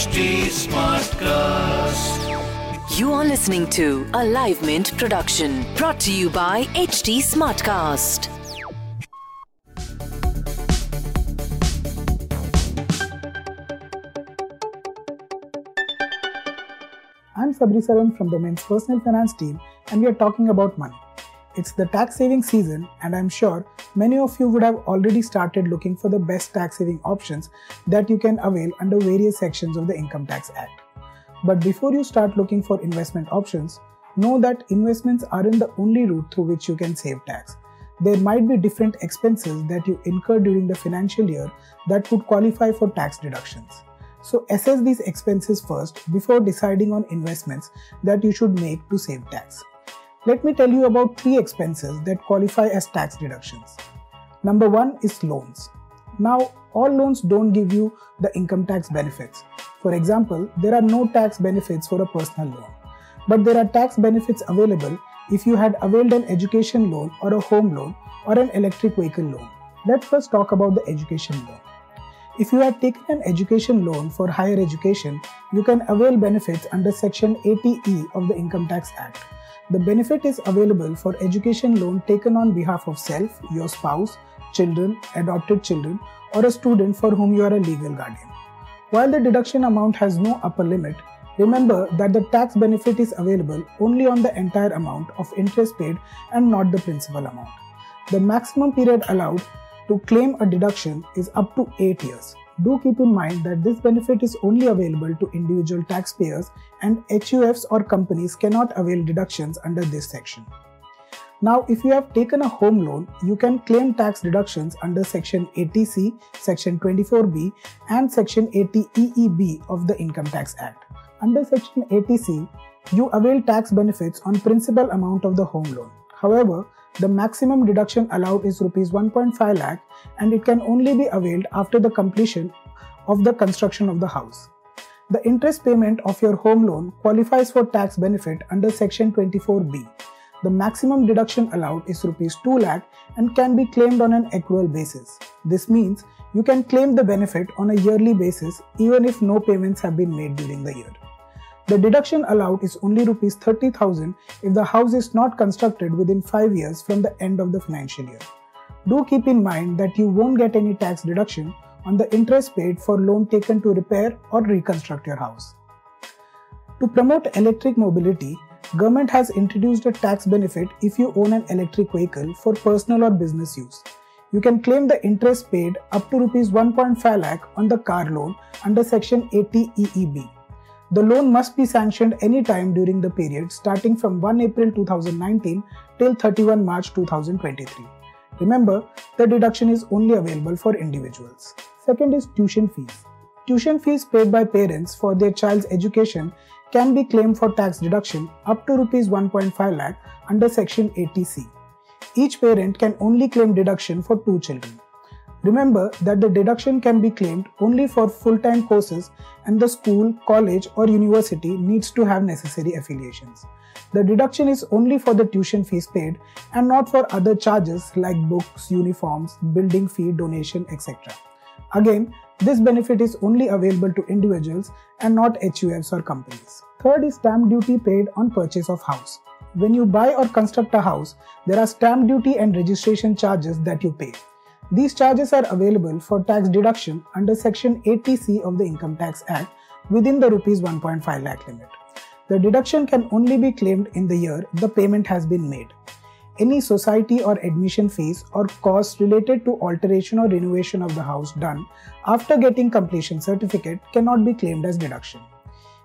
HT Smartcast. You are listening to a Live Mint production brought to you by HT Smartcast. I'm Sabri Saran from the Mint's Personal Finance team, and we are talking about money. It's the tax saving season, and I'm sure many of you would have already started looking for the best tax saving options that you can avail under various sections of the Income Tax Act. But before you start looking for investment options, know that investments aren't the only route through which you can save tax. There might be different expenses that you incur during the financial year that could qualify for tax deductions. So assess these expenses first before deciding on investments that you should make to save tax. Let me tell you about three expenses that qualify as tax deductions. Number one is loans. Now, all loans don't give you the income tax benefits. For example, there are no tax benefits for a personal loan, but there are tax benefits available if you had availed an education loan or a home loan or an electric vehicle loan. Let's first talk about the education loan. If you had taken an education loan for higher education, you can avail benefits under Section 80E of the Income Tax Act. The benefit is available for education loan taken on behalf of self, your spouse, children, adopted children, or a student for whom you are a legal guardian. While the deduction amount has no upper limit, remember that the tax benefit is available only on the entire amount of interest paid and not the principal amount. The maximum period allowed to claim a deduction is up to 8 years. Do keep in mind that this benefit is only available to individual taxpayers and HUFs or companies cannot avail deductions under this section. Now, if you have taken a home loan, you can claim tax deductions under Section 80C, Section 24B, and Section 80EEB of the Income Tax Act. Under Section 80C, you avail tax benefits on principal amount of the home loan. However, the maximum deduction allowed is rupees 1.5 lakh and it can only be availed after the completion of the construction of the house. The interest payment of your home loan qualifies for tax benefit under section 24B. The maximum deduction allowed is rupees 2 lakh and can be claimed on an accrual basis. This means you can claim the benefit on a yearly basis even if no payments have been made during the year. The deduction allowed is only rupees 30,000 if the house is not constructed within 5 years from the end of the financial year. Do keep in mind that you won't get any tax deduction on the interest paid for loan taken to repair or reconstruct your house. To promote electric mobility, government has introduced a tax benefit if you own an electric vehicle for personal or business use. You can claim the interest paid up to rupees 1.5 lakh on the car loan under section 80 EEB. The loan must be sanctioned any time during the period starting from 1 April 2019 till 31 March 2023. Remember, the deduction is only available for individuals. Second is tuition fees. Tuition fees paid by parents for their child's education can be claimed for tax deduction up to rupees 1.5 lakh under section 80C. Each parent can only claim deduction for two children. Remember that the deduction can be claimed only for full-time courses and the school, college or university needs to have necessary affiliations. The deduction is only for the tuition fees paid and not for other charges like books, uniforms, building fee, donation, etc. Again, this benefit is only available to individuals and not HUFs or companies. Third is stamp duty paid on purchase of house. When you buy or construct a house, there are stamp duty and registration charges that you pay. These charges are available for tax deduction under Section 80C of the Income Tax Act within the Rs 1.5 lakh limit. The deduction can only be claimed in the year the payment has been made. Any society or admission fees or costs related to alteration or renovation of the house done after getting completion certificate cannot be claimed as deduction.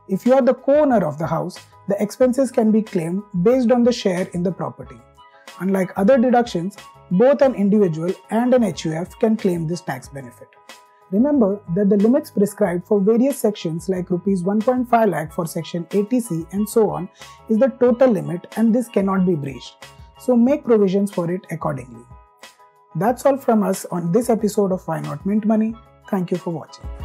If you are the co-owner of the house, the expenses can be claimed based on the share in the property. Unlike other deductions, both an individual and an HUF can claim this tax benefit. Remember that the limits prescribed for various sections like rupees 1.5 lakh for section 80C and so on is the total limit and this cannot be breached. So make provisions for it accordingly. That's all from us on this episode of Why Not Mint Money. Thank you for watching.